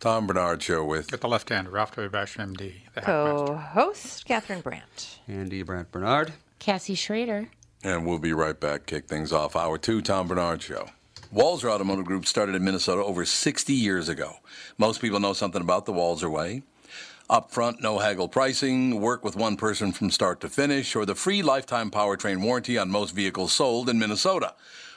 Tom Barnard Show with At the left hand, Ralph W. Bash, MD, the Co-host Catherine Brandt. Andy Brandt Barnard. Cassie Schrader. And we'll be right back. Kick things off. Hour two, Tom Barnard Show. Walser Automotive Group started in Minnesota over 60 years ago. Most people know something about the Walser Way. Upfront, no haggle pricing, work with one person from start to finish, or the free lifetime powertrain warranty on most vehicles sold in Minnesota.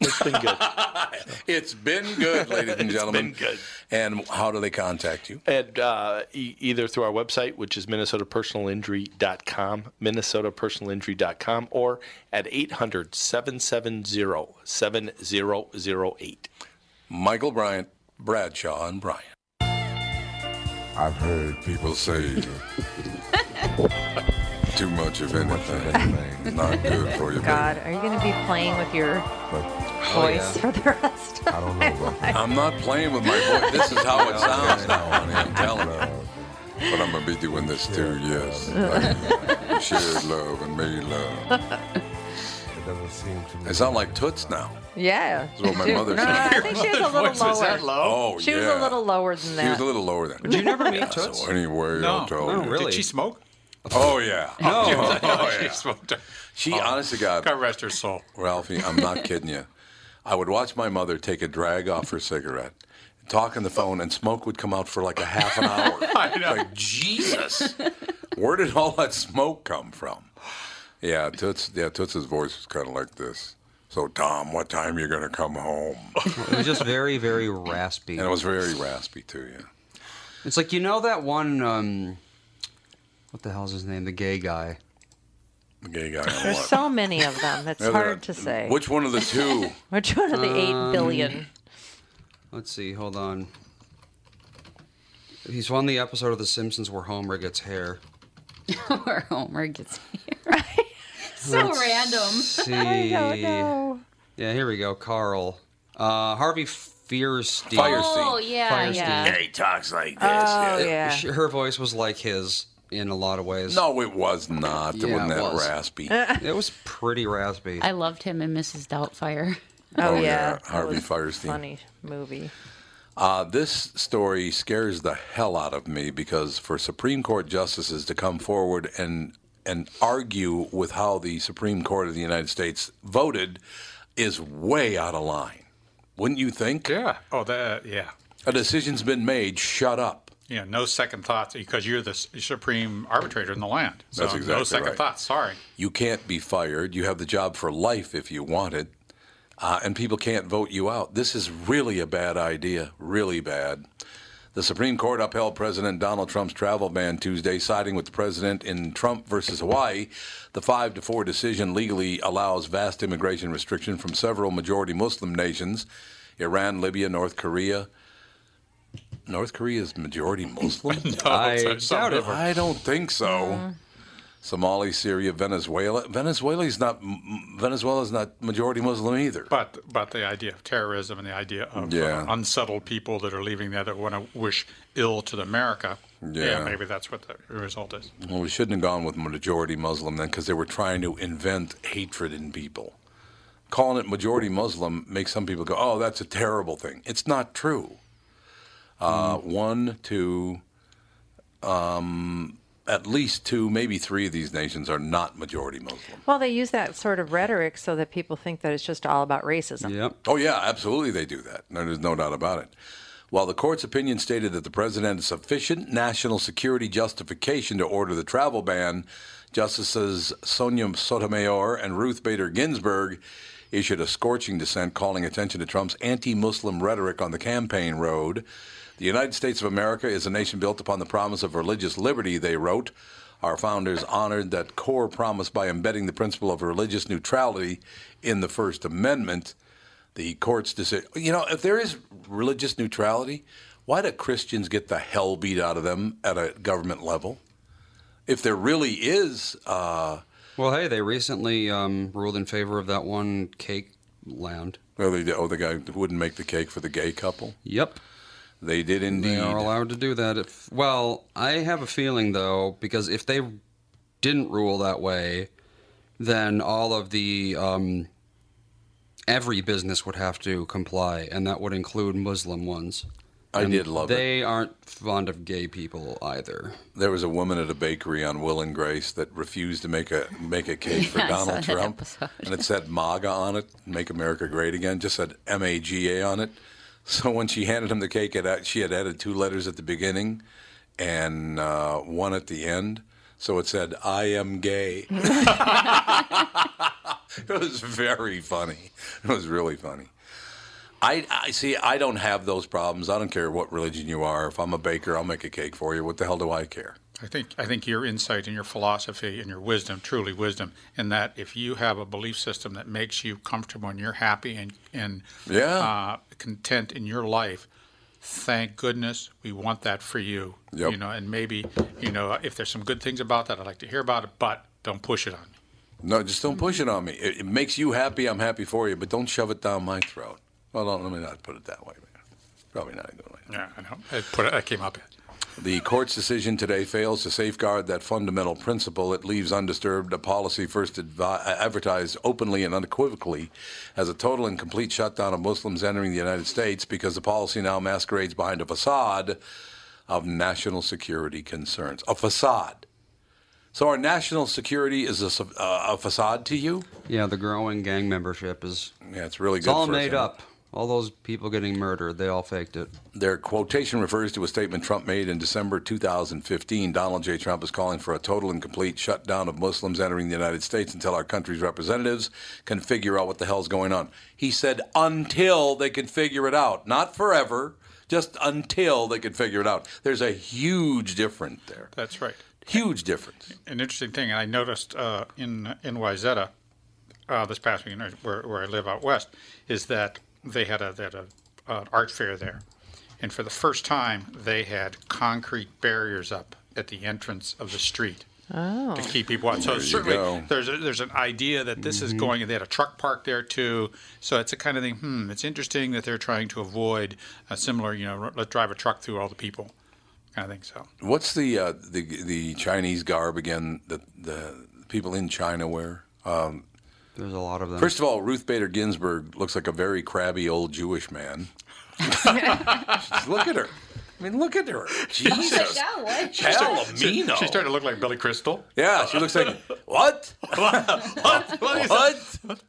It's been good. It's been good, ladies and It's gentlemen. been good. And how do they contact you? And uh, e- either through our website, which is minnesotapersonalinjury.com, minnesotapersonalinjury.com, or at 800 770 7008. Michael Bryant, Bradshaw, and Bryant. I've heard People say too much of anything, anything, not good for you. baby. God, are you going to be playing with your but Oh, voice for the rest? I don't know about that. I'm not playing with my voice. This is how it sounds now, honey. I'm telling you. But I'm gonna be doing this too. Yes, like shared love and made love. It doesn't seem to me. I sound like Toots now. Yeah. That's what my Dude, mother no, said. I think she was a little Voice was that lower. low? Oh She was a little lower than that. She was a little lower than. Did you never meet Yeah, Toots? So anyway, No. I'll tell No, you. really? Did she smoke? Oh yeah. No. Oh, she yeah. smoked. She, honest to God, God rest her soul. Ralphie, I'm not kidding you. I would watch my mother take a drag off her cigarette, talk on the phone, and smoke would come out for like a half an hour. I know. Like Jesus, where did all that smoke come from? Yeah, Toots. Yeah, Toots's voice was kind of like this. So, Tom, what time are you gonna come home? It was just very, very raspy. And it was very raspy too. Yeah. It's like you know that one. Um, what the hell's his name? The gay guy. The gay guy. On There's so many of them. It's Yeah, hard to say. Which one of the two? Which one of the eight Um, billion? Let's see. Hold on. He's on the episode of The Simpsons where Homer gets hair. Where Homer gets here. so random. See. I don't know. Yeah, here we go. Carl. Uh, Harvey Fierstein. Firestein. Oh, yeah, Firestein. yeah. he talks like this. Oh yeah. She- Her voice was like his in a lot of ways. No, it was not. It wasn't it that was. raspy. It was pretty raspy. I loved him in Mrs. Doubtfire. Oh, Oh, yeah. yeah, Harvey was a Fierstein. Funny movie. Uh, this story scares the hell out of me because for Supreme Court justices to come forward and and argue with how the Supreme Court of the United States voted is way out of line. Wouldn't you think? Yeah. Oh, that. Yeah. A decision's been made. Shut up. Yeah. No second thoughts because you're the supreme arbitrator in the land. So That's exactly no second right. thoughts. Sorry. You can't be fired. You have the job for life if you want it. Uh, and people can't vote you out. This is really a bad idea, really bad. The Supreme Court upheld President Donald Trump's travel ban Tuesday, siding with the president in Trump versus Hawaii. The 5 to 4 decision legally allows vast immigration restriction from several majority Muslim nations Iran, Libya, North Korea. North Korea is majority Muslim? I doubt it. I don't think so. Somalia, Syria, Venezuela. Venezuela's not m- Venezuela's not majority Muslim either. But but the idea of terrorism and the idea of Yeah. uh, unsettled people that are leaving there that want to wish ill to America. Yeah. maybe that's what the result is. Well, we shouldn't have gone with majority Muslim then because they were trying to invent hatred in people. Calling it majority Muslim makes some people go, oh, that's a terrible thing. It's not true. Uh, One, two, um, at least two, maybe three of these nations are not majority Muslim. Well, they use that sort of rhetoric so that people think that it's just all about racism. Yep. Oh, yeah, absolutely they do that. No, There's no doubt about it. While the court's opinion stated that the president had sufficient national security justification to order the travel ban, Justices Sonia Sotomayor and Ruth Bader Ginsburg issued a scorching dissent calling attention to Trump's anti Muslim rhetoric on the campaign road. The United States of America is a nation built upon the promise of religious liberty, they wrote. Our founders honored that core promise by embedding the principle of religious neutrality in the First Amendment. The court's decision. You know, if there is religious neutrality, why do Christians get the hell beat out of them at a government level? If there really is, uh, Well, hey, they recently um, ruled in favor of that one cake land. well, they, oh, the guy who wouldn't make the cake for the gay couple. Yep. They did indeed. They are allowed to do that. If well, I have a feeling though, because if they didn't rule that way, then all of the um, every business would have to comply, and that would include Muslim ones. I And did love it. They aren't fond of gay people either. There was a woman at a bakery on Will and Grace that refused to make a make a cake for Yeah, Donald Trump, and it said MAGA on it, "Make America Great Again." Just said M A G A on it. So when she handed him the cake, it, she had added two letters at the beginning and uh, one at the end. So it said "I am gay." it was very funny. It was really funny. I, I see. I don't have those problems. I don't care what religion you are. If I'm a baker, I'll make a cake for you. What the hell do I care? I think I think your insight and your philosophy and your wisdom, truly wisdom, in that if you have a belief system that makes you comfortable and you're happy and and Yeah. uh, content in your life, thank goodness we want that for you. Yep. You know, and maybe you know if there's some good things about that, I'd like to hear about it, but don't push it on me. No, just don't push it on me. It, it makes you happy. I'm happy for you, but don't shove it down my throat. Well, don't, let me not put it that way. Man. Probably not a good way. Yeah, I know. I put it. I came up. The court's decision today fails to safeguard that fundamental principle. It leaves undisturbed a policy first advi- advertised openly and unequivocally as a total and complete shutdown of Muslims entering the United States because the policy now masquerades behind a facade of national security concerns. A facade. So our national security is a, uh, a facade to you? Yeah, the growing gang membership is Yeah, it's really good. it's all us, made isn't it? Up. All those people getting murdered, they all faked it. Their quotation refers to a statement Trump made in December 2015. Donald J. Trump is calling for a total and complete shutdown of Muslims entering the United States until our country's representatives can figure out what the hell's going on. He said until they can figure it out, not forever, just until they can figure it out. There's a huge difference there. That's right. Huge difference. An interesting thing, I noticed uh, in in Wayzata uh, this past week, where, where I live out west, is that they had a they had a uh, art fair there, and for the first time they had concrete barriers up at the entrance of the street. Oh. To keep people out. So There certainly there's a, there's an idea that this is going. and They had a truck park there too. So it's a kind of thing. Hmm. It's interesting that they're trying to avoid a similar. You know, let's drive a truck through all the people, kind of thing. So What's the uh, the the Chinese garb again that the people in China wear? Um, There's a lot of them. First of all, Ruth Bader Ginsburg looks like a very crabby old Jewish man. look at her. I mean, look at her. Jesus. Palomino. She's starting to look like Billy Crystal. Yeah, she looks like what? what? What? what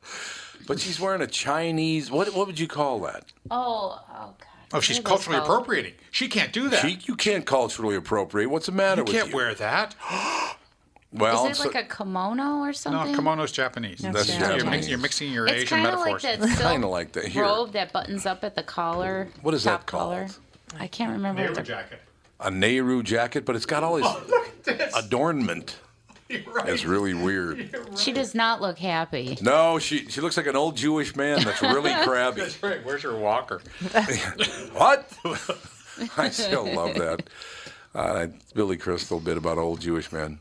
But she's wearing a Chinese. What? What would you call that? Oh, oh God. Oh, she's What are those culturally appropriating. She can't do that. She, you can't culturally appropriate. What's the matter you with you? You can't wear that. well, Is it so- like a kimono or something? No, something? kimono's Japanese. That's You're, Japanese. you're mixing your It's Asian kind like metaphors. that silk Kinda like that. Here. robe that buttons up at the collar. What is that called? Collar. I can't remember. Nehru jacket. a Nehru jacket, but it's got all this adornment. Right. It's really weird. She does not look happy. No, she she looks like an old Jewish man that's really crabby. That's right. Where's your walker? What? I still love that. Uh, Billy Crystal bit about old Jewish men.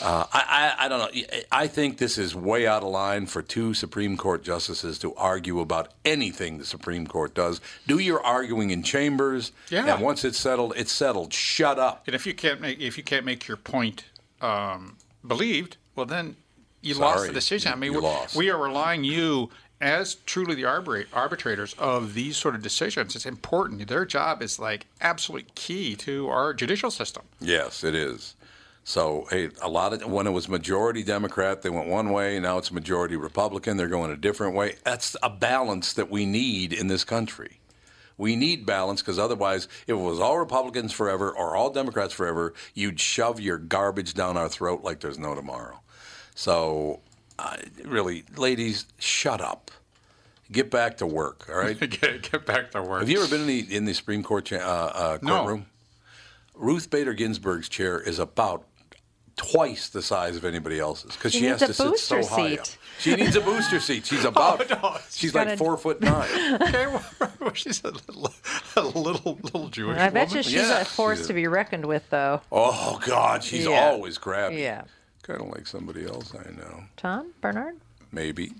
Uh, I, I, I don't know. I think this is way out of line for two Supreme Court justices to argue about anything the Supreme Court does. Do your arguing in chambers, Yeah. and once it's settled, it's settled. Shut up. And if you can't make if you can't make your point um, believed, well then you lost the decision. I mean, you lost. we are relying you as truly the arbitra- arbitrators of these sort of decisions. It's important. Their job is like absolutely key to our judicial system. Yes, it is. So, hey, a lot of when it was majority Democrat, they went one way. Now it's majority Republican. They're going a different way. That's a balance that we need in this country. We need balance because otherwise, if it was all Republicans forever or all Democrats forever, you'd shove your garbage down our throat like there's no tomorrow. So, uh, really, ladies, shut up. Get back to work. All right. get, get back to work. Have you ever been in the in the Supreme Court cha- uh, uh, No. courtroom? Ruth Bader Ginsburg's chair is about twice the size of anybody else's because She she, has to sit so booster high seat. up. She needs a booster seat. She's oh, about. no, she's gotta- like four foot nine. Okay, well, she's a little, a little, little Jewish I bet you she's Yeah, a force she's a- to be reckoned with, though. Oh God, she's Yeah. always crabby. Yeah. Kind of like somebody else I know. Tom Barnard. Maybe.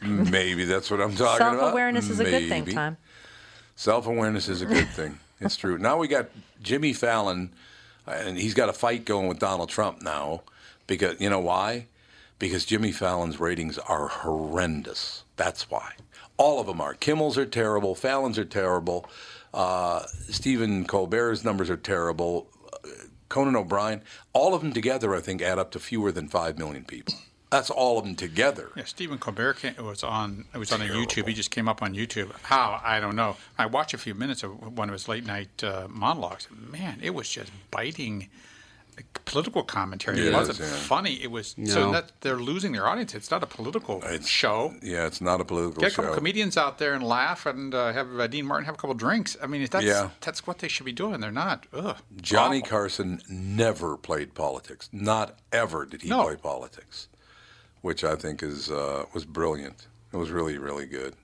Maybe that's what I'm talking about. Self awareness is a good thing, Tom. Self awareness is a good thing. It's true. Now we got Jimmy Fallon, and he's got a fight going with Donald Trump now, because you know why? Because Jimmy Fallon's ratings are horrendous. That's why. All of them are. Kimmel's are terrible. Fallon's are terrible. Uh, Stephen Colbert's numbers are terrible. Uh, Conan O'Brien, all of them together, I think, add up to fewer than five million people. That's all of them together. Yeah, Stephen Colbert came, was on. It was on a YouTube. He just came up on YouTube. How I don't know. I watched a few minutes of one of his late night uh, monologues. Man, it was just biting political commentary. It It, is, wasn't yeah. funny. It was so that they're losing their audience. It's not a political It's- show. Yeah, it's not a political Get a couple show. comedians out there and laugh, and uh, have uh, Dean Martin have a couple drinks. I mean, that's Yeah. that's what they should be doing. They're not. Ugh, Johnny awful. Carson never played politics. Not ever did he No. play politics, which I think is uh, was brilliant. It was really really good.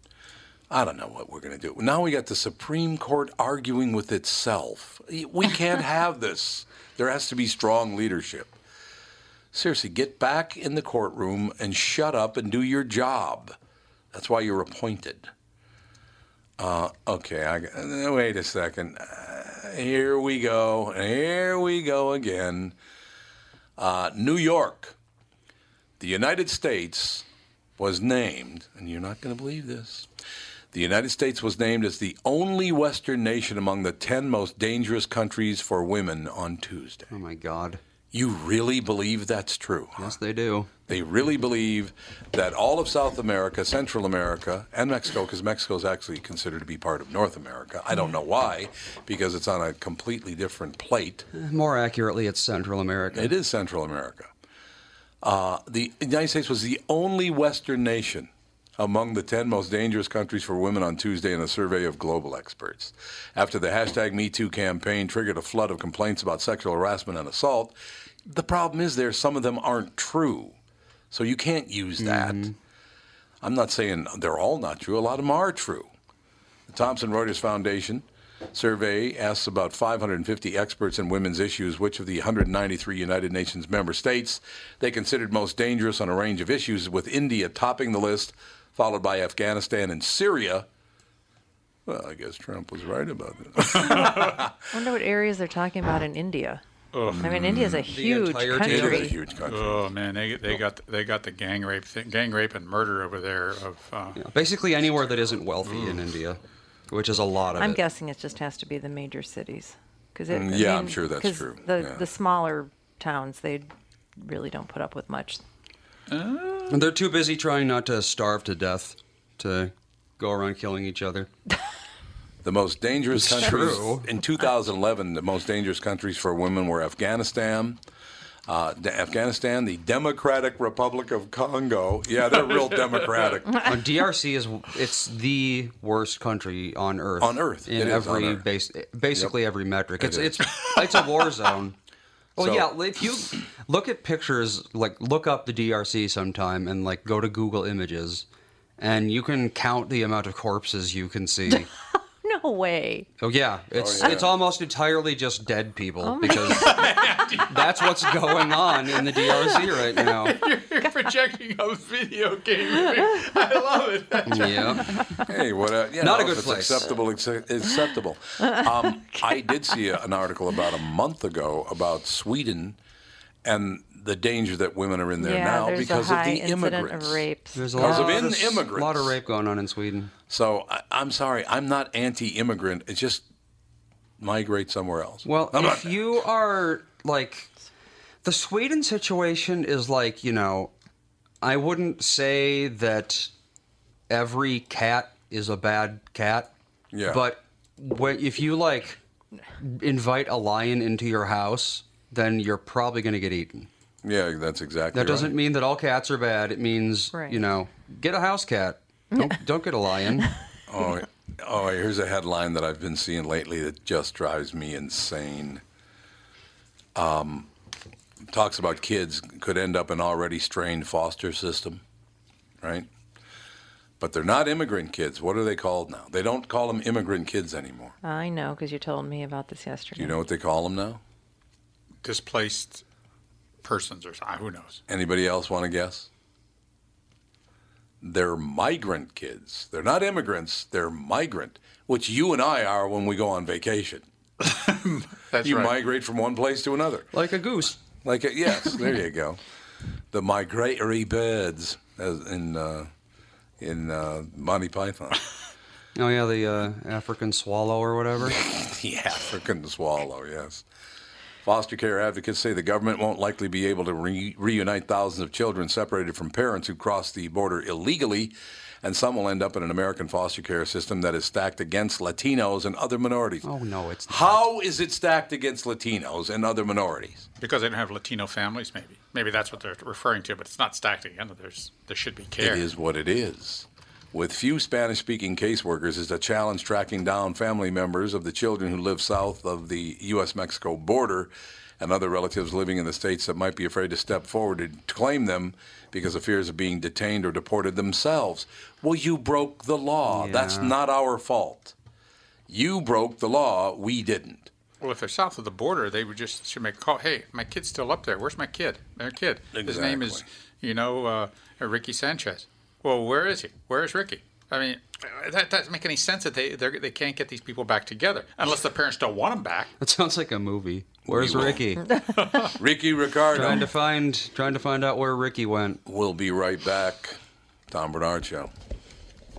I don't know what we're going to do. Now we got the Supreme Court arguing with itself. We can't have this. There has to be strong leadership. Seriously, get back in the courtroom and shut up and do your job. That's why you're appointed. Uh, okay, I, uh, wait a second. Uh, here we go. Here we go again. Uh, New York. The United States was named, and you're not going to believe this. The United States was named as the only Western nation among the 10 most dangerous countries for women on Tuesday. Oh my God. You really believe that's true? huh? Yes, they do. They really believe that all of South America, Central America, and Mexico, because Mexico is actually considered to be part of North America. I don't know why, because it's on a completely different plate. More accurately, it's Central America. It is Central America. Uh, the United States was the only Western nation among the 10 most dangerous countries for women on Tuesday in a survey of global experts. After the hashtag MeToo campaign triggered a flood of complaints about sexual harassment and assault, the problem is there some of them aren't true. So you can't use that. I'm not saying they're all not true, a lot of them are true. The Thomson Reuters Foundation survey asks about 550 experts in women's issues which of the 193 United Nations member states they considered most dangerous on a range of issues, with India topping the list, followed by Afghanistan and Syria. Well, I guess Trump was right about that. I wonder what areas they're talking about in India. I mean, India's a huge entirety it of is a huge country. Oh man, they they got they got the gang rape thing, gang rape and murder over there of. Uh, Basically, anywhere that isn't wealthy in India, which is a lot of I'm it. guessing it just has to be the major cities. Cause it, Mm, I yeah, I'm mean, sure that's true, The, yeah. the smaller towns, they really don't put up with much. And they're too busy trying not to starve to death to go around killing each other. The most dangerous countries true. in 2011, the most dangerous countries for women were Afghanistan, uh, Afghanistan, the Democratic Republic of Congo. Yeah, they're real democratic. Uh, DRC is it's the worst country on earth. On Earth. in It is on every Earth. base, basically every metric. It's It it's it's a war zone. Well, So- yeah. If you look at pictures, like look up the DRC sometime, and like go to Google Images, and you can count the amount of corpses you can see. No. no. Oh yeah, it's yeah. it's almost entirely just dead people because that's what's going on in the DRC right now. You're projecting a video game. I love it. Yeah, Hey, what? A, you Not know, a good if it's place. Acceptable, acceptable. Um, I did see a, an article about a month ago about Sweden and the danger that women are in there yeah, now because a of the immigrants. of rapes. there's a Because lot of in- there's immigrants. A lot of rape going on in Sweden. So I, I'm sorry, I'm not anti-immigrant. It's just migrate somewhere else. Well, I'm if not- you are like the Sweden situation is like, you know, I wouldn't say that every cat is a bad cat. Yeah. But when, if you like invite a lion into your house, then you're probably going to get eaten. Yeah, that's exactly. That doesn't right. mean that all cats are bad. It means, Right. you know, get a house cat. Don't don't get a lion. Oh, oh, here's a headline that I've been seeing lately that just drives me insane. Um, talks about kids could end up in already strained foster system, right? But they're not immigrant kids. What are they called now? They don't call them immigrant kids anymore. I know because you told me about this yesterday. Do you know what they call them now? Displaced persons or something. Who knows? Anybody else want to guess? They're migrant kids. They're not immigrants. They're migrant, which you and I are when we go on vacation. That's you right. migrate from one place to another. like a goose. Like a, yes, there you go. The migratory birds, as in uh, in uh, Monty Python. Oh yeah, the uh, African swallow or whatever. the African swallow, yes. Foster care advocates say the government won't likely be able to re- reunite thousands of children separated from parents who cross the border illegally, and some will end up in an American foster care system that is stacked against Latinos and other minorities. Oh no, it's not. How is it stacked against Latinos and other minorities? Because they don't have Latino families, maybe. Maybe that's what they're referring to, but it's not stacked again. There's there should be care. It is what it is. With few Spanish speaking caseworkers, it's a challenge tracking down family members of the children who live south of the U.S. Mexico border and other relatives living in the states that might be afraid to step forward to claim them because of fears of being detained or deported themselves. Well, you broke the law. That's not our fault. You broke the law, we didn't. Well, if they're south of the border, they would just should make a call. Hey, my kid's still up there. Where's my kid? Their kid. His name is, you know, uh, Ricky Sanchez. Well, where is he? Where is Ricky? I mean, that doesn't make any sense that they they're- can't get these people back together unless the parents don't want them back. That sounds like a movie. Where's will. Ricky? Ricky Ricardo. trying to find trying to find out where Ricky went. We'll be right back. Tom Barnard Show.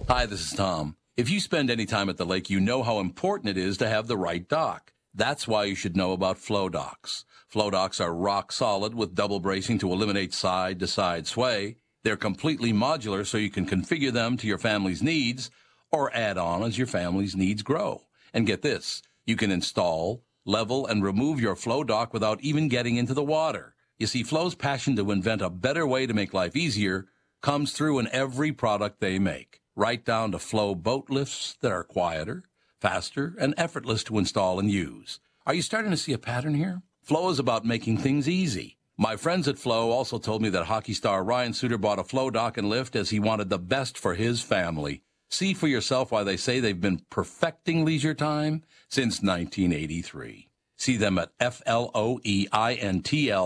Hi, this is Tom. If you spend any time at the lake, you know how important it is to have the right dock. That's why you should know about Floe Docks. Floe Docks are rock solid with double bracing to eliminate side to side sway. They're completely modular so you can configure them to your family's needs or add on as your family's needs grow. And get this, you can install, level, and remove your Floe Dock without even getting into the water. You see, Floe's passion to invent a better way to make life easier comes through in every product they make, right down to Floe boat lifts that are quieter, faster, and effortless to install and use. Are you starting to see a pattern here? Floe is about making things easy. My friends at Floe also told me that hockey star Ryan Suter bought a Floe dock and lift as he wanted the best for his family. See for yourself why they say they've been perfecting leisure time since 1983. See them at F-L-O-E-I-N-T-L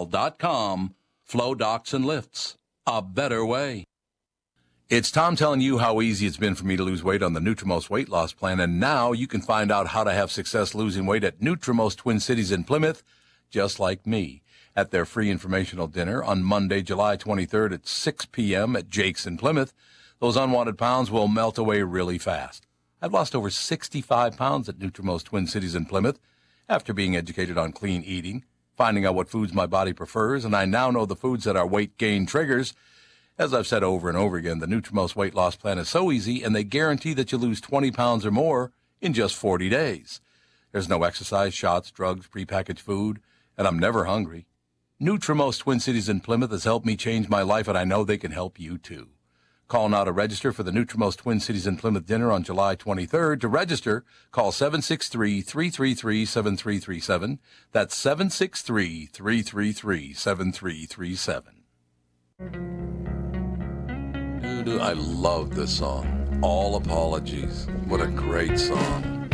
dot com. Floe Docks and Lifts. A better way. It's Tom telling you how easy it's been for me to lose weight on the Nutrimost weight loss plan, and now you can find out how to have success losing weight at Nutrimost Twin Cities in Plymouth, just like me, at their free informational dinner on Monday, July 23rd at 6 p.m. at Jake's in Plymouth. Those unwanted pounds will melt away really fast. I've lost over 65 pounds at Nutrimost Twin Cities in Plymouth after being educated on clean eating, finding out what foods my body prefers, and I now know the foods that are weight gain triggers. As I've said over and over again, the Nutrimost weight loss plan is so easy, and they guarantee that you lose 20 pounds or more in just 40 days. There's no exercise, shots, drugs, prepackaged food, and I'm never hungry. Nutrimost Twin Cities in Plymouth has helped me change my life, and I know they can help you too. Call now to register for the Nutrimost Twin Cities in Plymouth dinner on July 23rd. To register, call 763-333-7337. That's 763-333-7337. Dude, I love this song. All apologies. What a great song.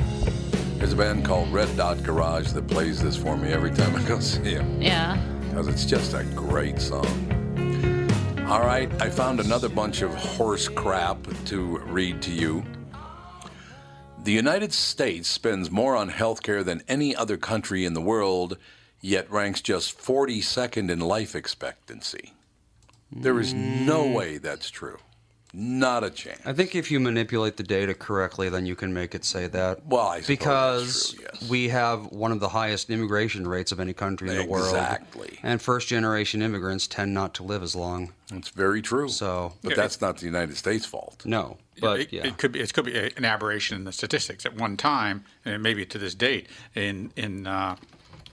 There's a band called Red Dot Garage that plays this for me every time I go see them Yeah. Because it's just a great song. All right, I found another bunch of horse crap to read to you. The United States spends more on healthcare than any other country in the world, yet ranks just 42nd in life expectancy. There is no mm. way that's true. Not a chance. I think if you manipulate the data correctly, then you can make it say that. Well, I suppose because that's true, yes. we have one of the highest immigration rates of any country in the world. Exactly. And first generation immigrants tend not to live as long. It's very true. So- but that's not the United States' fault. No. But it, yeah. it could be it could be an aberration in the statistics. At one time, and maybe to this date, in in uh,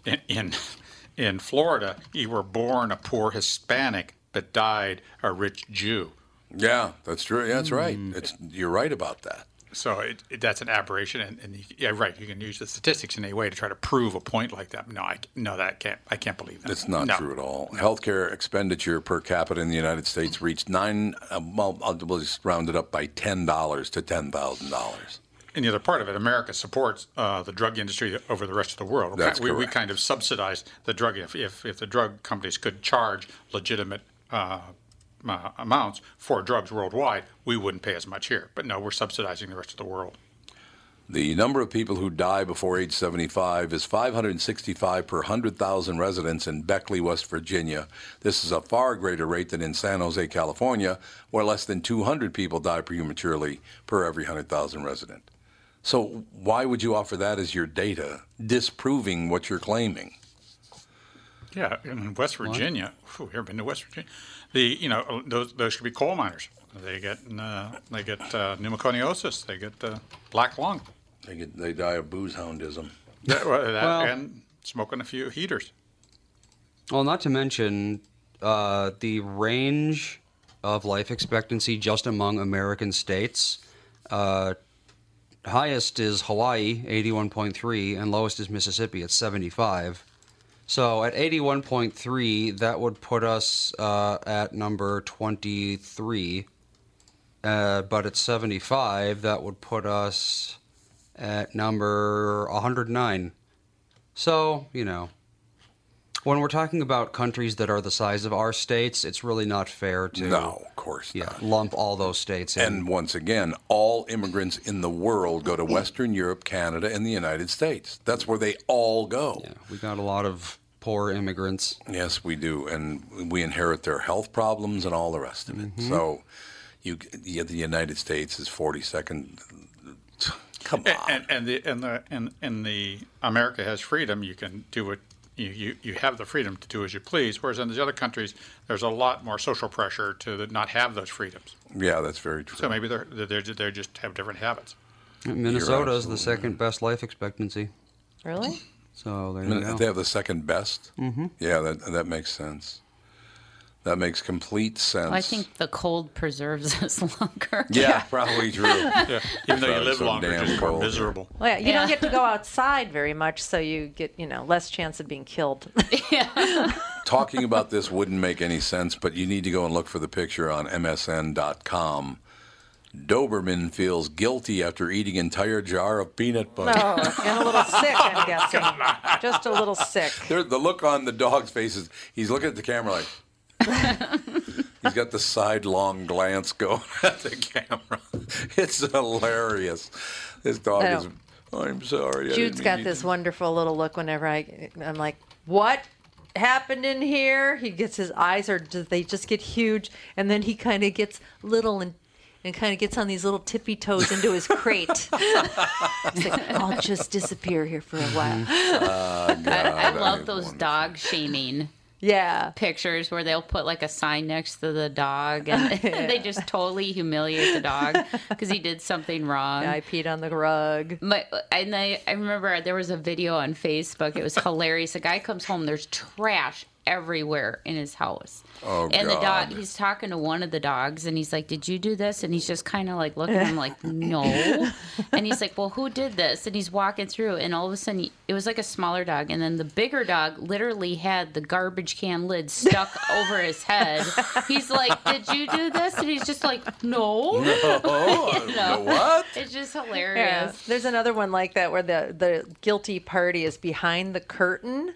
in, in in Florida, you were born a poor Hispanic but died a rich Jew. Yeah, that's true. Yeah, that's right. Mm. It's you're right about that. So it, it, that's an aberration, and, and you, yeah, right. You can use the statistics in a way to try to prove a point like that. No, I no, that can't. I can't believe that. It's not No. true at all. Healthcare expenditure per capita in the United States reached nine. Uh, well, I'll just round it up by ten dollars to ten thousand dollars. And the other part of it, America supports uh, the drug industry over the rest of the world. That's we, we kind of subsidize the drug. If, if, if the drug companies could charge legitimate uh, uh, amounts for drugs worldwide, we wouldn't pay as much here. But no, we're subsidizing the rest of the world. The number of people who die before age 75 is 565 per 100,000 residents in Beckley, West Virginia. This is a far greater rate than in San Jose, California, where less than 200 people die prematurely per every 100,000 resident. So why would you offer that as your data, disproving what you're claiming? Yeah, in West Virginia, whew, you ever been to West Virginia? The you know those those could be coal miners. They get uh, they get uh, pneumoconiosis. They get uh, black lung. They, get, they die of booze houndism. That, well, that, Well- and smoking a few heaters. Well, not to mention uh, the range of life expectancy just among American states. Uh, highest is Hawaii, 81.3, and lowest is Mississippi at 75. So at 81.3, that would put us uh, at number 23. Uh, but at 75, that would put us at number 109. So, you know, when we're talking about countries that are the size of our states, it's really not fair to No, of course yeah, not. lump all those states in. And once again, all immigrants in the world go to Western Europe, Canada, and the United States. That's where they all go. yeah, we got a lot of poor immigrants. Yes, we do, and we inherit their health problems and all the rest of it. Mm-hmm. So, you, yeah, the United States is forty second. Come on, And, and the and the and, and the America has freedom. You can do what you, you, you have the freedom to do as you please. Whereas in these other countries, there's a lot more social pressure to not have those freedoms. yeah, that's very true. So maybe they're they're they just have different habits. Minnesota is the absolutely second best life expectancy. Really? So there you mean, go. They have the second best. Mm-hmm. Yeah, that that makes sense. That makes complete sense. Well, I think the cold preserves us longer. Yeah, probably true. Yeah, even though you live so longer, damn it's just more cold. miserable. Well, yeah, you don't get to go outside very much, so you get, you know, less chance of being killed. Talking about this wouldn't make any sense, but you need to go and look for the picture on MSN.com. Doberman feels guilty after eating entire jar of peanut butter. oh, and a little sick, I'm guessing. Just a little sick. There, the look on the dog's face is he's looking at the camera like he's got the sidelong glance going at the camera. It's hilarious. This dog is. know. I'm sorry. I Jude's got this to-" wonderful little look whenever I, I'm like, what happened in here? He gets his eyes are they just get huge, and then he kind of gets little and and kind of gets on these little tippy toes into his crate. Like, I'll just disappear here for a while. Ah, I, I love is those wonderful. dog shaming Yeah. pictures where they'll put like a sign next to the dog and they just totally humiliate the dog because he did something wrong. I peed on the rug. My, and I, I remember there was a video on Facebook. It was hilarious. A guy comes home, there's trash everywhere in his house. Oh, and the dog, he's talking to one of the dogs, and he's like, "Did you do this?" And he's just kind of like looking at him like, "No." and he's like, "Well, who did this?" And he's walking through, and all of a sudden, he- it was like a smaller dog, and then the bigger dog literally had the garbage can lid stuck over his head. He's like, "Did you do this?" And he's just like, "No." Oh, You know? what? It's just Yeah. hilarious. There's another one like that where the, the guilty party is behind the curtain.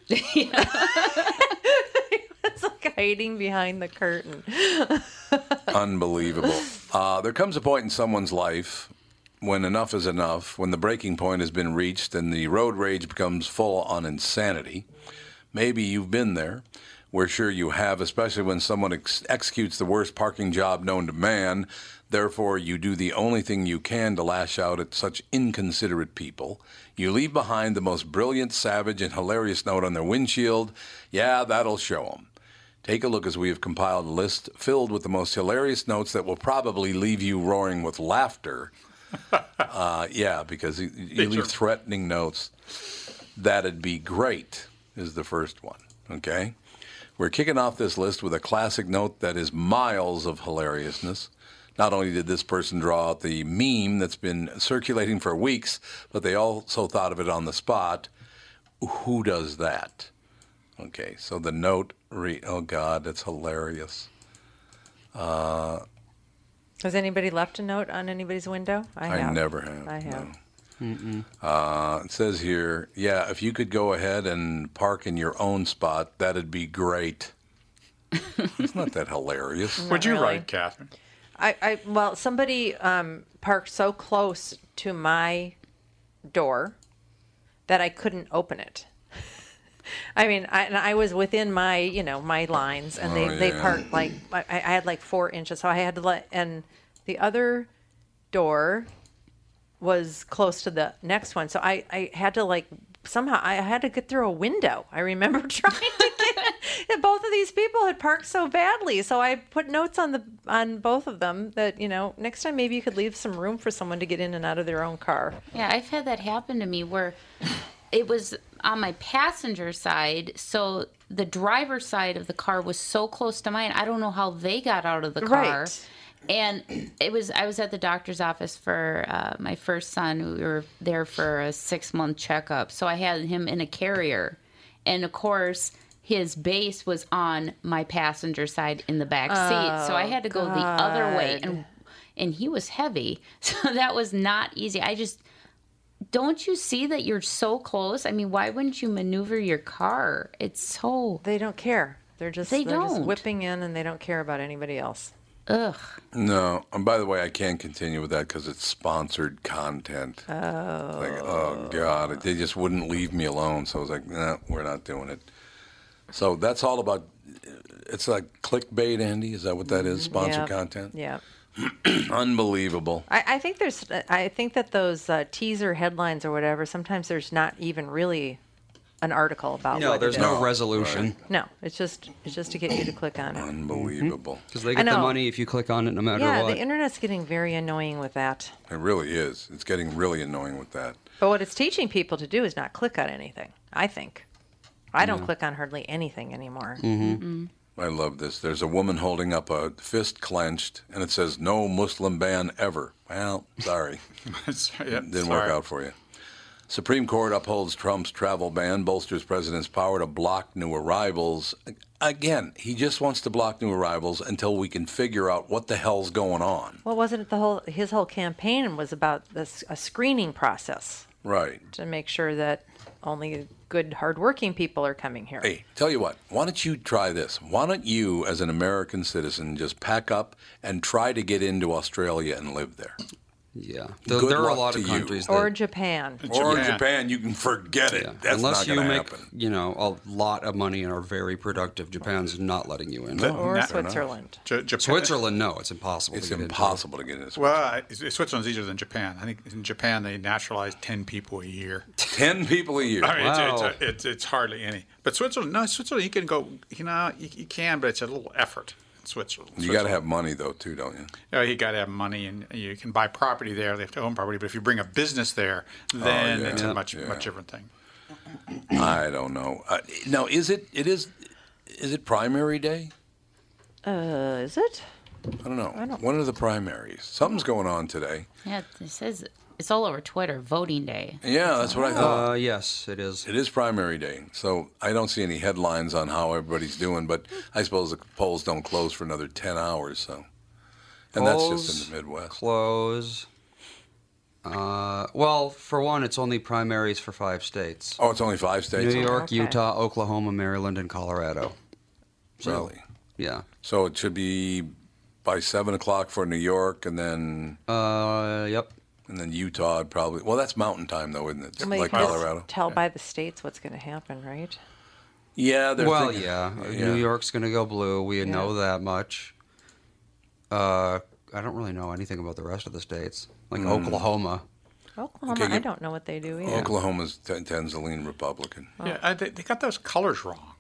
It's like hiding behind the curtain. Unbelievable. Uh, there comes a point in someone's life when enough is enough, when the breaking point has been reached and the road rage becomes full on insanity. Maybe you've been there. We're sure you have, especially when someone ex- executes the worst parking job known to man. Therefore, you do the only thing you can to lash out at such inconsiderate people. You leave behind the most brilliant, savage, and hilarious note on their windshield. Yeah, that'll show 'em. Take a look as we have compiled a list filled with the most hilarious notes that will probably leave you roaring with laughter. uh, yeah, because you, you leave threatening notes. That'd be great, is the first one. Okay? We're kicking off this list with a classic note that is miles of hilariousness. Not only did this person draw out the meme that's been circulating for weeks, but they also thought of it on the spot. Who does that? Okay, so the note re oh god, that's hilarious. Has anybody left a note on anybody's window? I I have. never have. I have. no. Uh, it says here, yeah, if you could go ahead and park in your own spot, that'd be great. it's not that hilarious. Would you really. write, Catherine? I, I well, somebody um, parked so close to my door that I couldn't open it. I mean, I, and I was within my, you know, my lines, and they, Oh, they yeah. parked like I, I had like four inches, so I had to let. And the other door was close to the next one, so I, I had to like somehow I had to get through a window. I remember trying to get. and both of these people had parked so badly, so I put notes on the on both of them that you know next time maybe you could leave some room for someone to get in and out of their own car. Yeah, I've had that happen to me where it was on my passenger side, so the driver's side of the car was so close to mine. I don't know how they got out of the car. Right. And it was I was at the doctor's office for uh, my first son. We were there for a six month checkup, so I had him in a carrier, and of course his base was on my passenger side in the back seat. So I had to go the other way, and and he was heavy, so that was not easy. I just don't you see that you're so close? I mean, why wouldn't you maneuver your car? It's so They don't care. They're just They they're just don't. whipping in and they don't care about anybody else. ugh. No, and by the way, I can't continue with that because it's sponsored content. Oh. Like, oh, oh God, they just wouldn't leave me alone. So I was like, nah, we're not doing it. So that's all about. It's like clickbait, Andy. Is that what that is? Sponsored Yeah. content. Yeah. Unbelievable. I, I think there's I think that those uh, teaser headlines or whatever sometimes there's not even really an article about No, what there's it no is. resolution no it's just it's just to get you to click on it Unbelievable. Mm-hmm. because they get the money if you click on it, no matter yeah what. the internet's getting very annoying with that It really is. It's getting really annoying with that. but what it's teaching people to do is not click on anything I think I don't click on hardly anything anymore mm-hmm. Mm-hmm. I love this. There's a woman holding up a fist clenched, and it says "No Muslim ban ever." Well, sorry. yeah, Didn't work out for you. Supreme Court upholds Trump's travel ban, bolsters president's power to block new arrivals. Again, he just wants to block new arrivals until we can figure out what the hell's going on. well wasn't it the whole his whole campaign was about this a screening process Right. to make sure that only good hardworking people are coming here Hey, tell you what, why don't you try this? Why don't you, as an American citizen, just pack up and try to get into Australia and live there? yeah, There- Good there are a lot of to you. countries or that, Japan Or Japan. Japan, you can forget it. yeah, That's unless not you make happen. you know a lot of money and are very productive, Japan's not letting you in. or Na- Switzerland J- Japan, Switzerland, no, it's impossible. It's to get into. impossible to get into. Well, Switzerland's easier than Japan. I think in Japan they naturalize ten people a year. Ten people a year. I mean, Wow. it's, it's, it's, it's hardly any. But Switzerland, no, Switzerland, you can go. You know, you, you can, but it's a little effort. in Switzerland. You got to have money though, too, don't you? You, know, you got to have money, and you can buy property there. They have to own property. But if you bring a business there, then yeah. it's a much Yeah. much different thing. I don't know. Uh, now, is it? It is. is it primary day? Uh, is it? I don't know. I don't- When are the primaries? Something's going on today. Yeah, it says it's all over Twitter. Voting day. Yeah, that's what I thought. Uh, yes, it is. It is primary day, so I don't see any headlines on how everybody's doing. But I suppose the polls don't close for another ten hours, so and that's just Polls in the Midwest. Close. Uh, well, for one, it's only primaries for five states: Oh, it's only five states. New York, Okay. Utah, Oklahoma, Maryland, and Colorado. So, Really? Yeah. So it should be by seven o'clock for New York, and then Uh, yep. And then Utah would probably. Well, that's Mountain Time though, isn't it? Well, you like just Colorado. Tell by the states what's going to happen, right? Yeah, they're Well, thinking- yeah. yeah. New York's going to go blue. We know that much. Uh, I don't really know anything about the rest of the states, like Hmm. Oklahoma. Oklahoma, Okay, I don't know what they do either. Oklahoma t- tends to lean Republican. Yeah, uh, they, they got those colors wrong.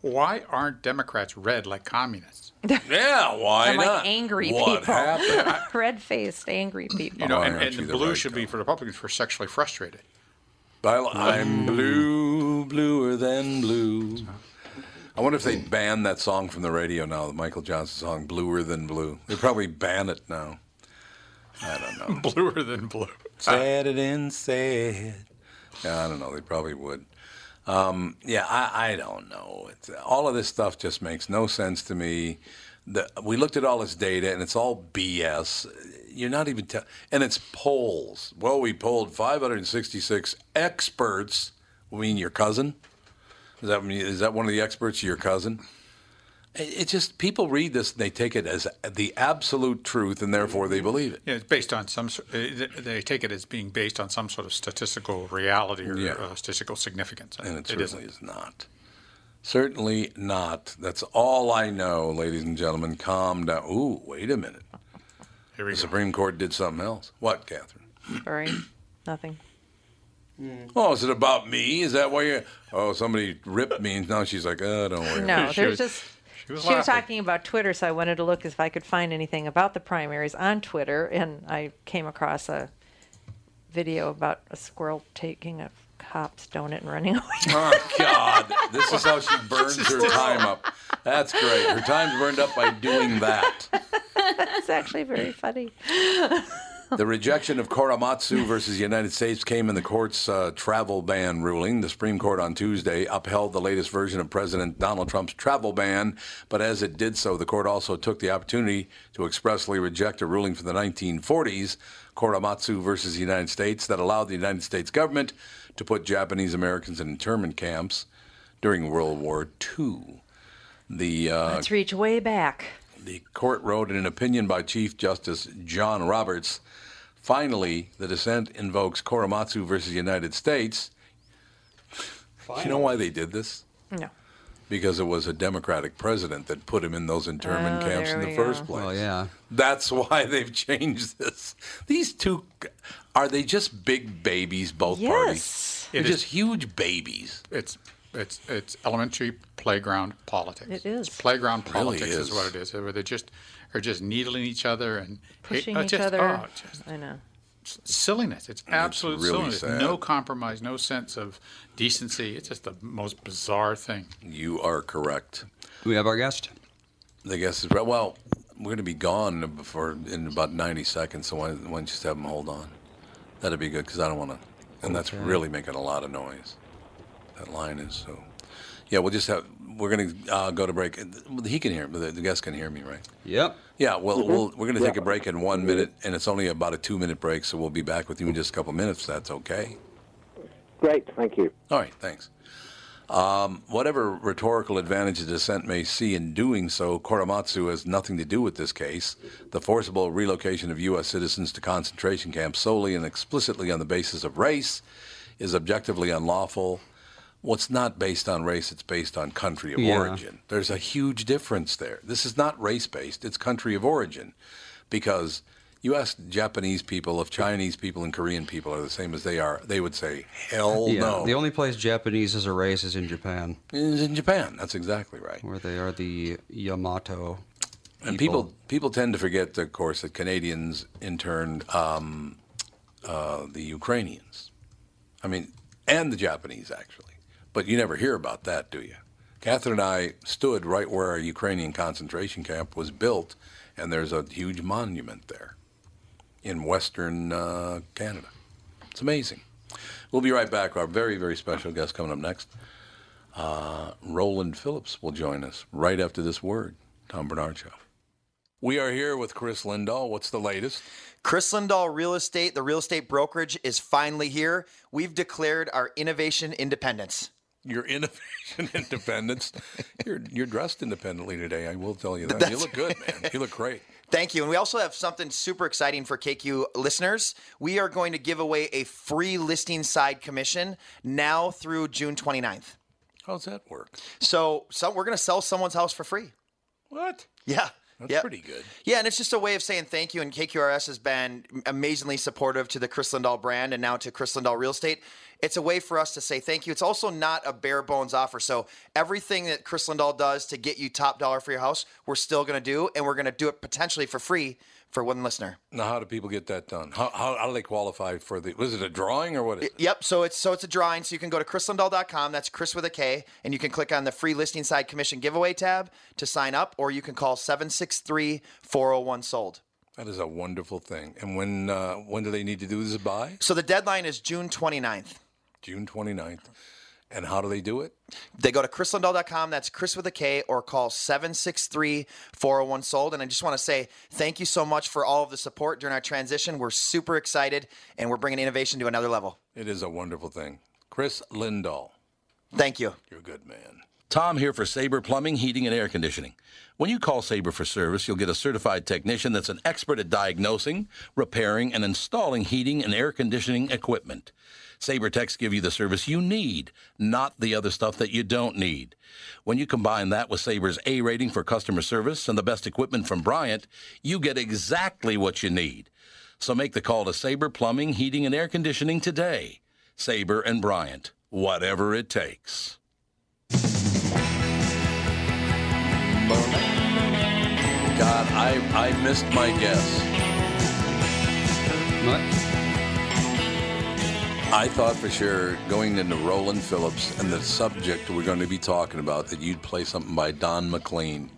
Why aren't Democrats red like communists? Yeah, why I'm like not? angry what people. happened? Red-faced, angry people. You know, Oh, and, and actually, the blue right, should be though. for Republicans for sexually frustrated. I- I'm blue, bluer than blue. I wonder if they ban that song from the radio now, the Michael Johnson song, Bluer Than Blue. They probably ban it now. I don't know. Bluer than blue. Said it and said. Yeah, I don't know. They probably would. Um, yeah, I, I don't know. It's, all of this stuff just makes no sense to me. The, we looked at all this data, and it's all BS. You're not even tell, and it's polls. Well, we polled 566 experts. I mean, your cousin. Is that is that one of the experts? Your cousin. It, it just people read this and they take it as the absolute truth, and therefore they believe it. Yeah, it's based on some. They take it as being based on some sort of statistical reality or Yeah. uh, statistical significance, And it it certainly isn't. is not. Certainly not. That's all I know, ladies and gentlemen. Calm down. Ooh, wait a minute. Here we The go. Supreme Court did something else. What, Catherine? Sorry, nothing. Oh, is it about me? Is that why you? Oh, somebody ripped me. Now she's like, oh, don't worry. No, there's just. She was She was talking about Twitter, so I wanted to look if I could find anything about the primaries on Twitter, and I came across a video about a squirrel taking a cop's donut and running away. Oh God, this is how she burns her time up. That's great. Her time's burned up by doing that. it's actually very funny. The rejection of Korematsu versus the United States came in the court's uh, travel ban ruling. The Supreme Court on Tuesday upheld the latest version of President Donald Trump's travel ban, but as it did so, the court also took the opportunity to expressly reject a ruling from the 1940s, Korematsu versus the United States, that allowed the United States government to put Japanese Americans in internment camps during World War II. The uh, Let's reach way back. the court wrote in an opinion by Chief Justice John Roberts. Finally, the dissent invokes Korematsu versus the United States. You know why they did this? No. Because it was a Democratic president that put him in those internment Oh, camps in the we first go. place. Well, yeah. That's why they've changed this. These two, are they just big babies, both parties? Yes. They're It is- just huge babies. It's it's it's elementary playground politics. It is. It's playground really politics is. is. what it is. Where they just are just needling each other and Pushing uh, each just, other. Oh, just I know. silliness. It's absolute really silliness. sad. No compromise. No sense of decency. It's just the most bizarre thing. You are correct. Do We have our guest. The guest is well. We're going to be gone before in about ninety seconds. So why, why don't you just have them hold on? That'd be good because I don't want to. And that's really making a lot of noise. That line is so. Yeah, we'll just have. We're going to uh, go to break. He can hear me. The, the guest can hear me, right? Yep. Yeah. Well, we'll we're going to take a break in one minute, and it's only about a two-minute break, so we'll be back with you in just a couple minutes. If that's okay. Great, thank you. All right, thanks. Um, whatever rhetorical advantage the dissent may see in doing so, Korematsu has nothing to do with this case. The forcible relocation of U.S. citizens to concentration camps solely and explicitly on the basis of race is objectively unlawful. What's not based on race, it's based on country of Yeah. origin. There's a huge difference there. This is not race based, it's country of origin. Because you ask Japanese people if Chinese people and Korean people are the same as they are, they would say, hell yeah. no. The only place Japanese is a race is in Japan, is in Japan. That's exactly right. where they are the Yamato. And people people tend to forget, of course, that Canadians interned um, uh, the Ukrainians. I mean, and the Japanese actually. But you never hear about that, do you? Catherine and I stood right where a Ukrainian concentration camp was built, and there's a huge monument there in Western uh, Canada. It's amazing. We'll be right back. Our very, very special guest coming up next. Uh, Roland Philipps will join us right after this word. Tom Barnard. We are here with Chris Lindahl. What's the latest? Chris Lindahl Real Estate, the real estate brokerage, is finally here. We've declared our innovation independence. Your innovation independence. you're you're dressed independently today. I will tell you that. you look good, man. You look great. Thank you. And we also have something super exciting for KQ listeners. We are going to give away a free listing side commission now through June 29th. How's that work? So, so we're going to sell someone's house for free. What? Yeah. That's Yep. pretty good. Yeah, and it's just a way of saying thank you. And KQRS has been amazingly supportive to the Chris Lindahl brand and now to Chris Lindahl Real Estate. It's a way for us to say thank you. It's also not a bare bones offer. So everything that Chris Lindahl does to get you top dollar for your house, we're still going to do, and we're going to do it potentially for free for one listener. Now, how do people get that done? How, how, how do they qualify for the? Was it a drawing or what? It? Yep. So it's so it's a drawing. So you can go to chrislindahl.com. That's Chris with a K, and you can click on the free listing side commission giveaway tab to sign up, or you can call 763 401 sold. That is a wonderful thing. And when uh, when do they need to do this by? So the deadline is June 29th. June 29th. And how do they do it? They go to chrislindahl.com. That's Chris with a K, or call 763 401 sold. And I just want to say thank you so much for all of the support during our transition. We're super excited, and we're bringing innovation to another level. It is a wonderful thing. Chris Lindahl. Thank you. You're a good man. Tom here for Sabre Plumbing, Heating, and Air Conditioning. When you call Sabre for service, you'll get a certified technician that's an expert at diagnosing, repairing, and installing heating and air conditioning equipment. Sabre Techs give you the service you need, not the other stuff that you don't need. When you combine that with Sabre's A rating for customer service and the best equipment from Bryant, you get exactly what you need. So make the call to Sabre Plumbing, Heating, and Air Conditioning today. Sabre and Bryant, whatever it takes. God, I, I missed my guess. What? I thought for sure going into Roland Philipps and the subject we're going to be talking about that you'd play something by Don McLean.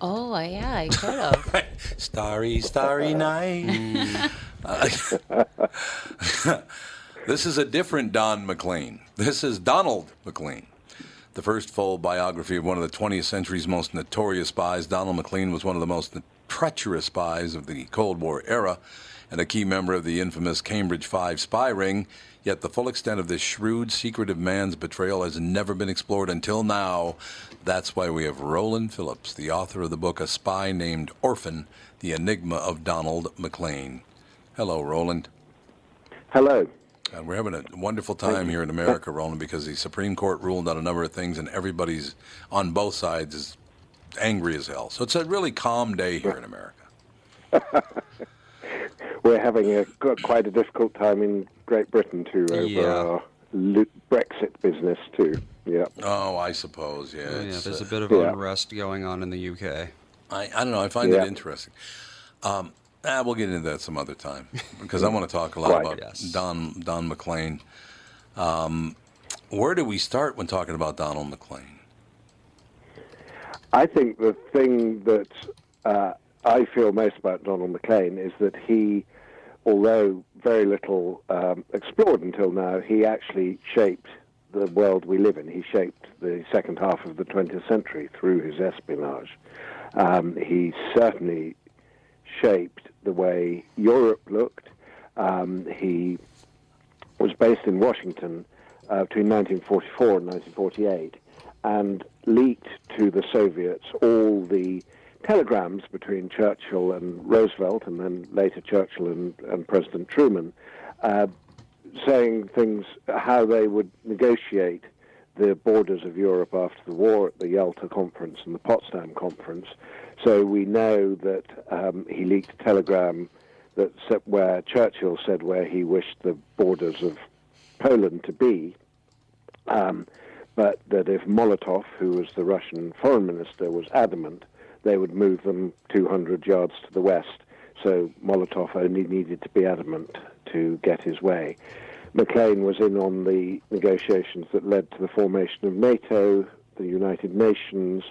Oh, yeah, I could have. Starry, starry night. Uh, this is a different Don McLean. This is Donald Maclean. The first full biography of one of the 20th century's most notorious spies, Donald Maclean was one of the most treacherous spies of the Cold War era and a key member of the infamous Cambridge Five spy ring. Yet the full extent of this shrewd, secretive man's betrayal has never been explored until now. That's why we have Roland Philipps, the author of the book A Spy Named Orphan The Enigma of Donald Maclean. Hello, Roland. Hello. And we're having a wonderful time here in America, Roland, because the Supreme Court ruled on a number of things, and everybody's on both sides is angry as hell. So it's a really calm day here in America. We're having a quite a difficult time in Great Britain too over Yeah. our Brexit business too. Yeah. Oh, I suppose, yeah. Yeah, it's, there's uh, a bit of yeah. unrest going on in the UK. I, I don't know. I find Yeah. it interesting. Um, ah, we'll get into that some other time because I want to talk a lot Right. about Yes. Don Don McLean. Um, where do we start when talking about Donald Maclean? I think the thing that uh, I feel most about Donald Maclean is that he, although very little um, explored until now, he actually shaped the world we live in. He shaped the second half of the 20th century through his espionage. Um, he certainly shaped the way Europe looked. Um, he was based in Washington uh, between 1944 and 1948 and leaked to the Soviets all the telegrams between Churchill and Roosevelt and then later Churchill and, and President Truman uh, saying things, how they would negotiate the borders of Europe after the war at the Yalta Conference and the Potsdam Conference. So we know that um, he leaked a telegram that where Churchill said where he wished the borders of Poland to be, um, but that if Molotov, who was the Russian foreign minister, was adamant, they would move them 200 yards to the west. So Molotov only needed to be adamant to get his way. Maclean was in on the negotiations that led to the formation of NATO the United Nations.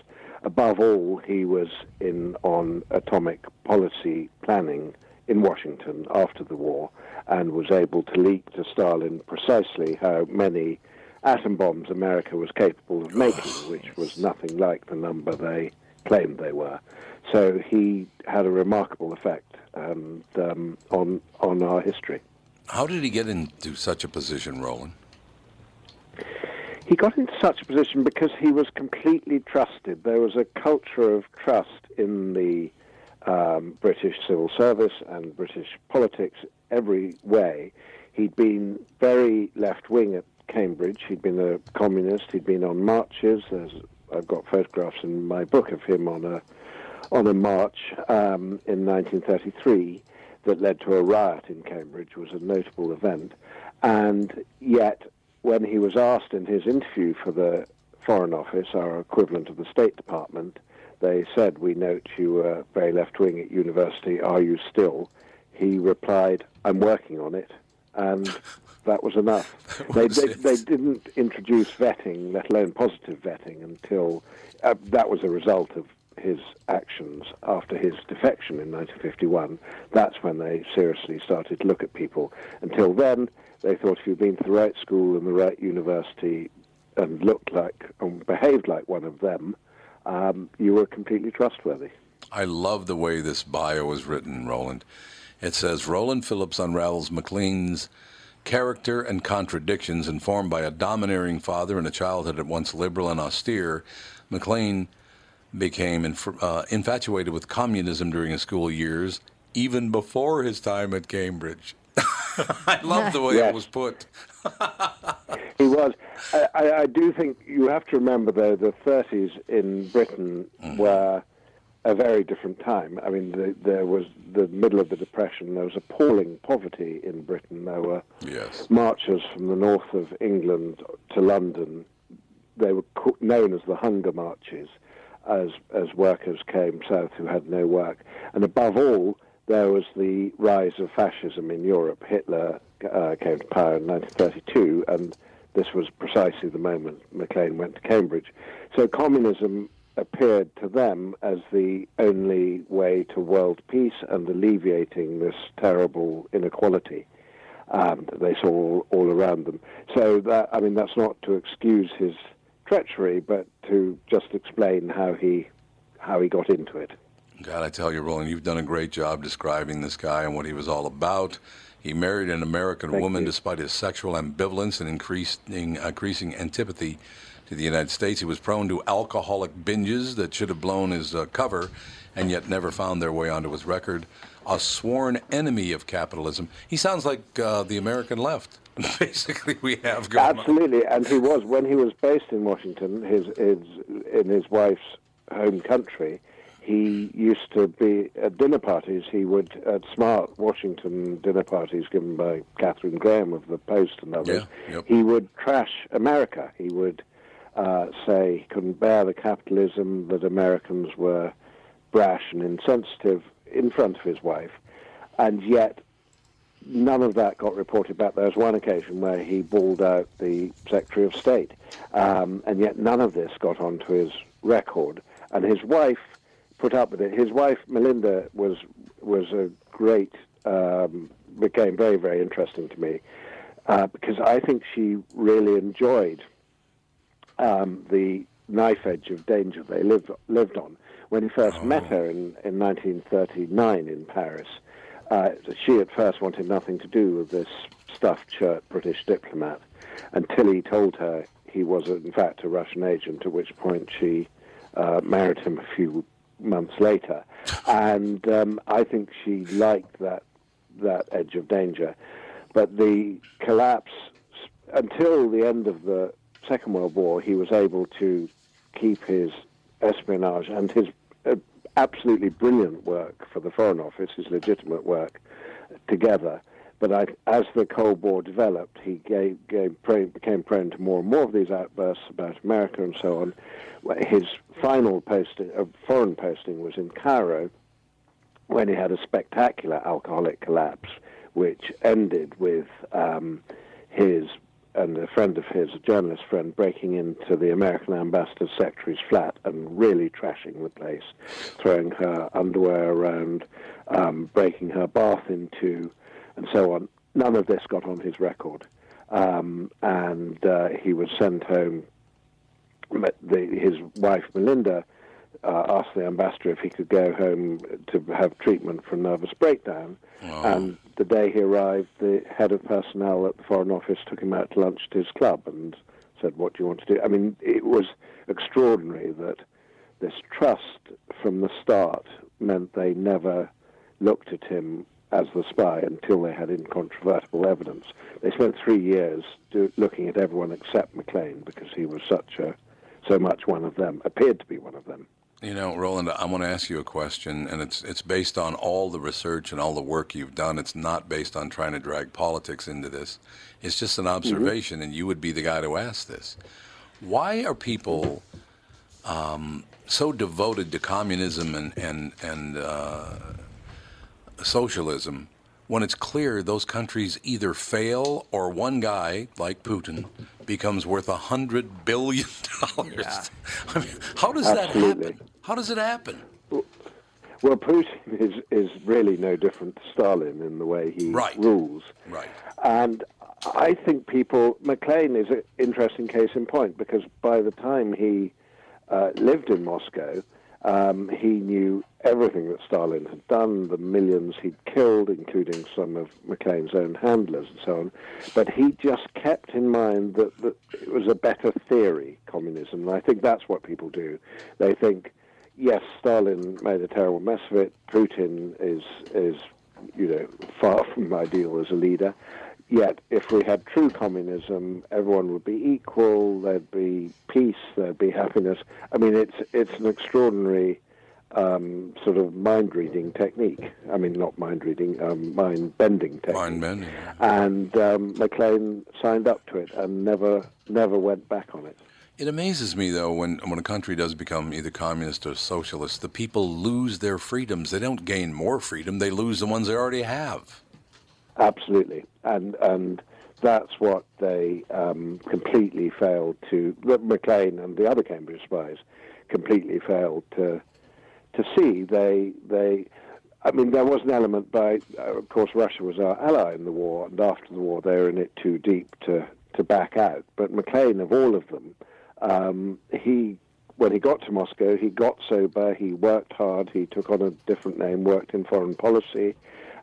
Above all, he was in on atomic policy planning in Washington after the war and was able to leak to Stalin precisely how many atom bombs America was capable of making, which was nothing like the number they claimed they were. So he had a remarkable effect and, um, on on our history. How did he get into such a position, Roland? He got into such a position because he was completely trusted. There was a culture of trust in the um, British civil service and British politics every way. He'd been very left wing at Cambridge. He'd been a communist. He'd been on marches. There's, I've got photographs in my book of him on a on a march um, in 1933 that led to a riot in Cambridge. Was a notable event, and yet when he was asked in his interview for the Foreign Office, our equivalent of the State Department, they said, "We note you were very left wing at university. Are you still?" He replied, "I'm working on it," and that was enough. they, was they, it. they didn't introduce vetting, let alone positive vetting, until uh, that was a result of his actions after his defection in 1951. That's when they seriously started to look at people. Until then, they thought if you'd been to the right school and the right university and looked like and behaved like one of them, um, you were completely trustworthy. I love the way this bio was written, Roland. It says Roland Philipps unravels Maclean's character and contradictions, informed by a domineering father and a childhood at once liberal and austere. Maclean became inf- uh, infatuated with communism during his school years, even before his time at Cambridge. I love the way Yes. it was put. He was. I, I, I do think you have to remember, though, the 30s in Britain were a very different time. I mean, the, there was the middle of the Depression. There was appalling poverty in Britain. There were Yes. marchers from the north of England to London. They were co- known as the hunger marches, as as workers came south who had no work. And above all, there was the rise of fascism in Europe. Hitler uh, came to power in 1932, and this was precisely the moment Maclean went to Cambridge. So communism appeared to them as the only way to world peace and alleviating this terrible inequality um, that they saw all, all around them. So that I mean, that's not to excuse his treachery, but to just explain how he how he got into it. God, I tell you, Roland, you've done a great job describing this guy and what he was all about. He married an American Thank woman you. despite his sexual ambivalence and increasing, increasing antipathy to the United States. He was prone to alcoholic binges that should have blown his uh, cover and yet never found their way onto his record. A sworn enemy of capitalism. He sounds like uh, the American left. Basically, we have going on. Absolutely, and he was when he was based in Washington, his, his in his wife's home country. He used to be at dinner parties. He would at smart Washington dinner parties given by Katharine Graham of the Post and others. Yeah, yep. He would trash America. He would uh, say he couldn't bear the capitalism that Americans were brash and insensitive in front of his wife, and yet none of that got reported back. There was one occasion where he bawled out the Secretary of State, um, and yet none of this got onto his record. And his wife put up with it. His wife Melinda was was a great um, became very very interesting to me uh, because I think she really enjoyed um, the knife edge of danger they lived lived on. When he first met her in, in 1939 in Paris, uh, she at first wanted nothing to do with this stuffed shirt British diplomat until he told her he was in fact a Russian agent. At which point she uh, married him a few months later, and um, I think she liked that that edge of danger. But the collapse until the end of the Second World War, he was able to keep his espionage and his uh, absolutely brilliant work for the Foreign Office, his legitimate work, together. But I, as the Cold War developed, he gave, gave, prone, became prone to more and more of these outbursts about America and so on. His final posting, uh, foreign posting was in Cairo, when he had a spectacular alcoholic collapse, which ended with um, his and a friend of his, a journalist friend, breaking into the American ambassador's secretary's flat and really trashing the place, throwing her underwear around, um, breaking her bath into, and so on. None of this got on his record. Um, and uh, he was sent home. The, his wife, Melinda, uh, asked the ambassador if he could go home to have treatment for nervous breakdown. And the day he arrived, the head of personnel at the Foreign Office took him out to lunch at his club and said, What do you want to do? I mean, it was extraordinary that this trust from the start meant they never looked at him as the spy until they had incontrovertible evidence. They spent three years do, looking at everyone except Maclean because he was such a so much one of them, appeared to be one of them. You know, Roland, I want to ask you a question, and it's it's based on all the research and all the work you've done. It's not based on trying to drag politics into this. It's just an observation, and you would be the guy to ask this. Why are people um, so devoted to communism and and and uh, socialism when it's clear those countries either fail or one guy like Putin becomes worth a hundred billion dollars? I mean, how does that Absolutely. happen? How does it happen? Well, Putin is, is really no different to Stalin in the way he Right. rules. Right. And I think people, Maclean is an interesting case in point because by the time he uh, lived in Moscow, um, he knew everything that Stalin had done, the millions he'd killed, including some of Maclean's own handlers and so on. But he just kept in mind that, that it was a better theory, communism. And I think that's what people do. They think, yes, Stalin made a terrible mess of it. Putin is is you know far from ideal as a leader. Yet, if we had true communism, everyone would be equal. There'd be peace. There'd be happiness. I mean, it's it's an extraordinary um, sort of mind reading technique. I mean, not mind reading, um, mind bending technique. Mind bending. And um, Maclean signed up to it and never never went back on it. It amazes me though when when a country does become either communist or socialist, the people lose their freedoms. They don't gain more freedom; they lose the ones they already have. Absolutely, and and that's what they um, completely failed to. Maclean and the other Cambridge spies completely failed to to see. They they. I mean, there was an element by, uh, of course, Russia was our ally in the war, and after the war, they were in it too deep to, to back out. But Maclean, of all of them, um, he, when he got to Moscow, he got sober, he worked hard, he took on a different name, worked in foreign policy,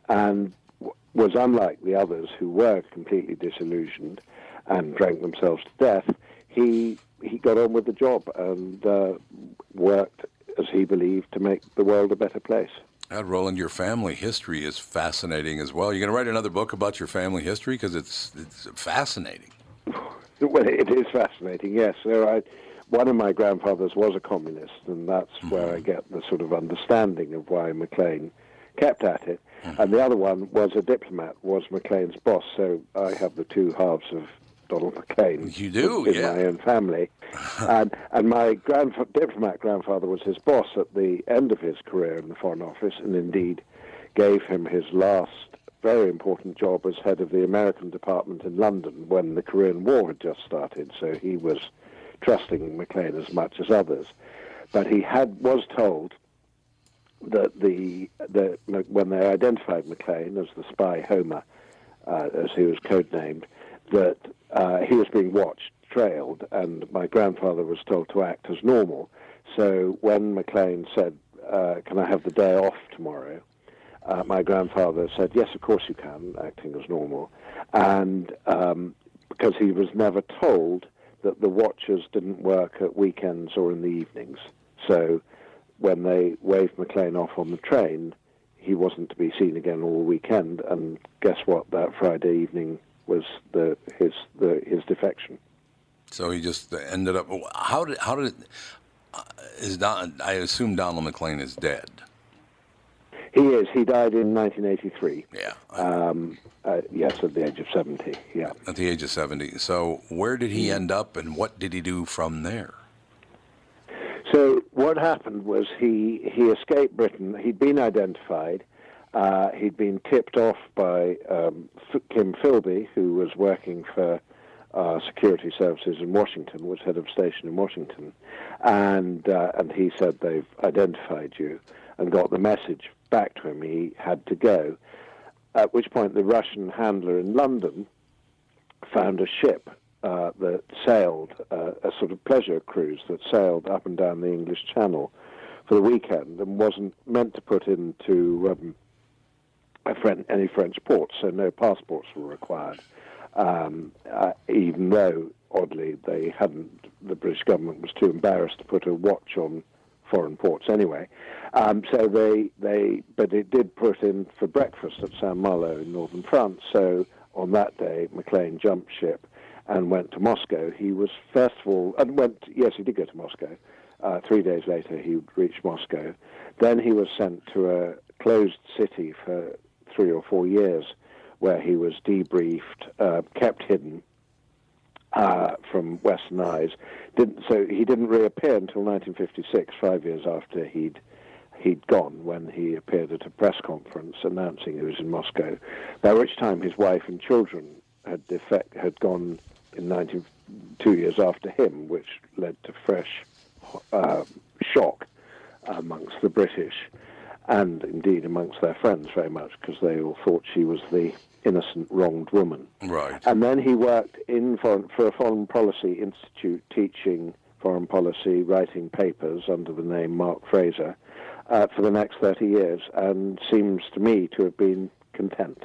and was unlike the others who were completely disillusioned and drank themselves to death. He he got on with the job and uh, worked as he believed to make the world a better place. God, Roland, your family history is fascinating as well. You're going to write another book about your family history because it's it's fascinating. Well, it is fascinating, yes. So I, one of my grandfathers was a communist, and that's where I get the sort of understanding of why Maclean kept at it. Mm-hmm. And the other one was a diplomat, was Maclean's boss. So I have the two halves of Donald Maclean. You do, in yeah. my own family. and and my diplomat grandfather was his boss at the end of his career in the Foreign Office, and indeed gave him his last very important job as head of the American department in London when the Korean War had just started. So he was trusting Maclean as much as others. But he had was told that the, the when they identified Maclean as the spy Homer, uh, as he was codenamed, that uh, he was being watched, trailed, and my grandfather was told to act as normal. So when Maclean said, uh, "Can I have the day off tomorrow?" Uh, my grandfather said, "Yes, of course you can," acting as normal, and um, because he was never told that the watchers didn't work at weekends or in the evenings, so when they waved Maclean off on the train, he wasn't to be seen again all weekend. And guess what? That Friday evening was the his the his defection. So he just ended up. How did how did uh, is Don? I assume Donald Maclean is dead. He is. He died in 1983. Yeah, Um, uh, yes, at the age of 70. Yeah. at the age of seventy. So where did he end up, and what did he do from there? So what happened was he he escaped Britain. He'd been identified. Uh, he'd been tipped off by um, Kim Philby, who was working for uh, security services in Washington, was head of station in Washington, and uh, and he said they've identified you and got the message back to him. He had to go. At which point, the Russian handler in London found a ship uh, that sailed, uh, a sort of pleasure cruise that sailed up and down the English Channel for the weekend and wasn't meant to put into um, any French ports, so no passports were required. Um, uh, even though, oddly, they hadn't, the British government was too embarrassed to put a watch on foreign ports anyway. Um, so they, they, but it did put in for breakfast at Saint Malo in northern France. So on that day, Maclean jumped ship and went to Moscow. He was first of all, and went, yes, he did go to Moscow. Uh, three days later, he reached Moscow. Then he was sent to a closed city for three or four years, where he was debriefed, uh, kept hidden uh, from Western eyes. Didn't, so he didn't reappear until 1956, five years after he'd he'd gone, when he appeared at a press conference announcing he was in Moscow. By which time his wife and children had defect, had gone in 19, two years after him, which led to fresh uh, shock amongst the British and indeed amongst their friends very much because they all thought she was the innocent wronged woman. Right. And then he worked in foreign, for a foreign policy institute teaching foreign policy, writing papers under the name Mark Fraser uh, for the next 30 years and seems to me to have been content.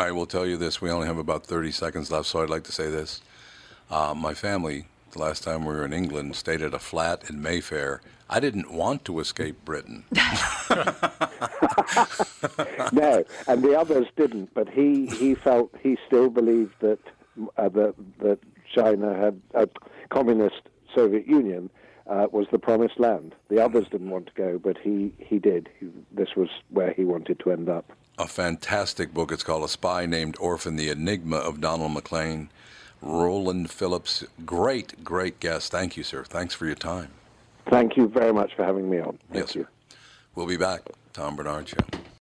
I will tell you this. We only have about 30 seconds left, so I'd like to say this. Uh, my family, the last time we were in England, stayed at a flat in Mayfair. I didn't want to escape Britain. no, and the others didn't. But he, he felt he still believed that uh, that that China had a communist Soviet Union uh, was the promised land. The others didn't want to go, but he he did. He, this was where he wanted to end up. A fantastic book. It's called A Spy Named Orphan: The Enigma of Donald Maclean. Roland Philipps, great, great guest. Thank you, sir. Thanks for your time. Thank you very much for having me on. Thank yes, you. sir. We'll be back. Tom Barnard Show.